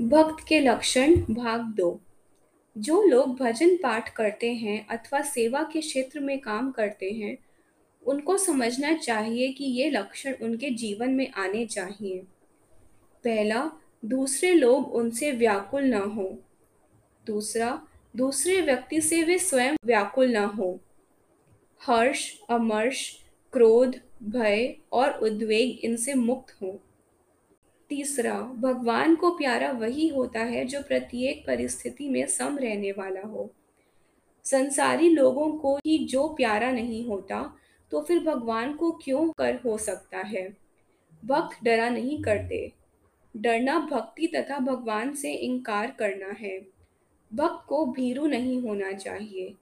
भक्त के लक्षण भाग दो। जो लोग भजन पाठ करते हैं अथवा सेवा के क्षेत्र में काम करते हैं, उनको समझना चाहिए कि ये लक्षण उनके जीवन में आने चाहिए। पहला, दूसरे लोग उनसे व्याकुल न हो। दूसरा, दूसरे व्यक्ति से वे स्वयं व्याकुल न हो। हर्ष, अमर्ष, क्रोध, भय और उद्वेग इनसे मुक्त हो। तीसरा, भगवान को प्यारा वही होता है जो प्रत्येक परिस्थिति में सम रहने वाला हो। संसारी लोगों को ही जो प्यारा नहीं होता तो फिर भगवान को क्यों कर हो सकता है? भक्त डरा नहीं करते। डरना भक्ति तथा भगवान से इनकार करना है। भक्त को भीरू नहीं होना चाहिए।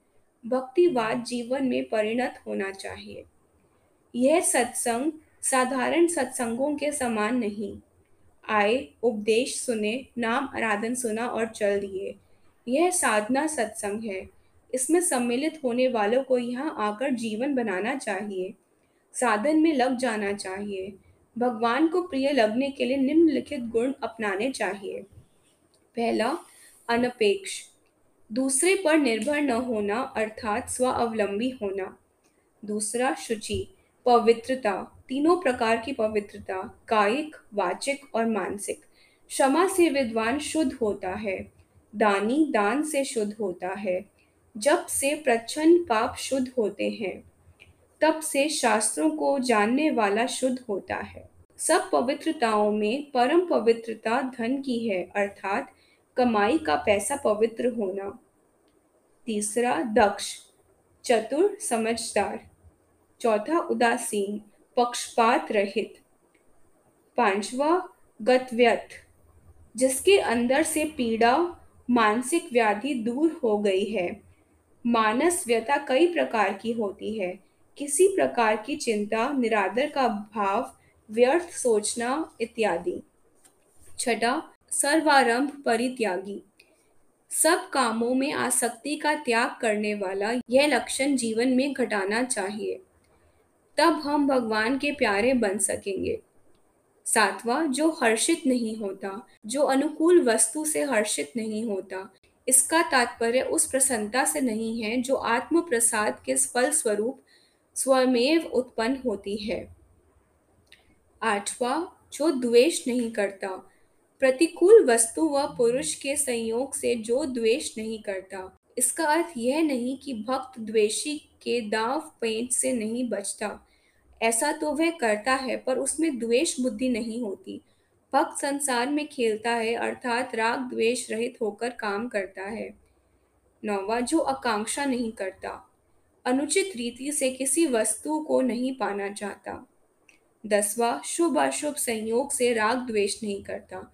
भक्तिवाद जीवन में परिणत होना चाहिए। यह सत्संग साधारण सत्संगों के समान नहीं। आए, उपदेश सुने, नाम आराधन सुना और चल दिए। यह साधना सत्संग है। इसमें सम्मिलित होने वालों को यहाँ आकर जीवन बनाना चाहिए। साधन में लग जाना चाहिए। भगवान को प्रिय लगने के लिए निम्नलिखित गुण अपनाने चाहिए। पहला, अनपेक्ष। दूसरे पर निर्भर न होना, अर्थात स्वावलंबी होना। दूसरा, शुचि। पवित्रता, तीनों प्रकार की पवित्रता, कायिक, वाचिक और मानसिक। क्षमा से विद्वान शुद्ध होता है। दानी दान से शुद्ध होता है। जब से प्रच्छन्न पाप शुद्ध होते हैं। तब से शास्त्रों को जानने वाला शुद्ध होता है। सब पवित्रताओं में परम पवित्रता धन की है, अर्थात कमाई का पैसा पवित्र होना। तीसरा, दक्ष, चतुर समझदार। चौथा उदासीन, पक्षपात रहित। पांचवा गतव्यत जिसके अंदर से पीड़ा, मानसिक व्याधि दूर हो गई है। मानस व्यथा कई प्रकार की होती है। किसी प्रकार की चिंता, निरादर का भाव, व्यर्थ सोचना इत्यादि। छठा, सर्वारंभ परित्यागी। सब कामों में आसक्ति का त्याग करने वाला यह लक्षण जीवन में घटाना चाहिए। तब हम भगवान के प्यारे बन सकेंगे। सातवां, जो हर्षित नहीं होता, जो अनुकूल वस्तु से हर्षित नहीं होता, इसका तात्पर्य उस प्रसन्नता से नहीं है, जो आत्म प्रसाद के फल स्वरूप स्वमेव उत्पन्न होती है। आठवां, जो द्वेष नहीं करता, प्रतिकूल वस्तु व पुरुष के संयोग से जो द्वेष नहीं करता इसका अर्थ यह नहीं कि भक्त द्वेषी के दाव पेंच से नहीं बचता। ऐसा तो वह करता है, पर उसमें द्वेष बुद्धि नहीं होती। भक्त संसार में खेलता है, अर्थात राग द्वेष रहित होकर काम करता है। नौवा, जो आकांक्षा नहीं करता। अनुचित रीति से किसी वस्तु को नहीं पाना चाहता। दसवा, शुभ अशुभ संयोग से राग द्वेष नहीं करता।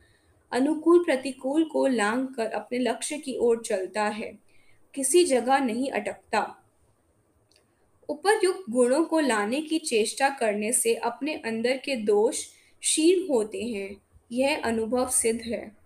अनुकूल प्रतिकूल को लांग कर अपने लक्ष्य की ओर चलता है। किसी जगह नहीं अटकता। उपरयुक्त गुणों को लाने की चेष्टा करने से अपने अंदर के दोष क्षीण होते हैं। यह अनुभव सिद्ध है।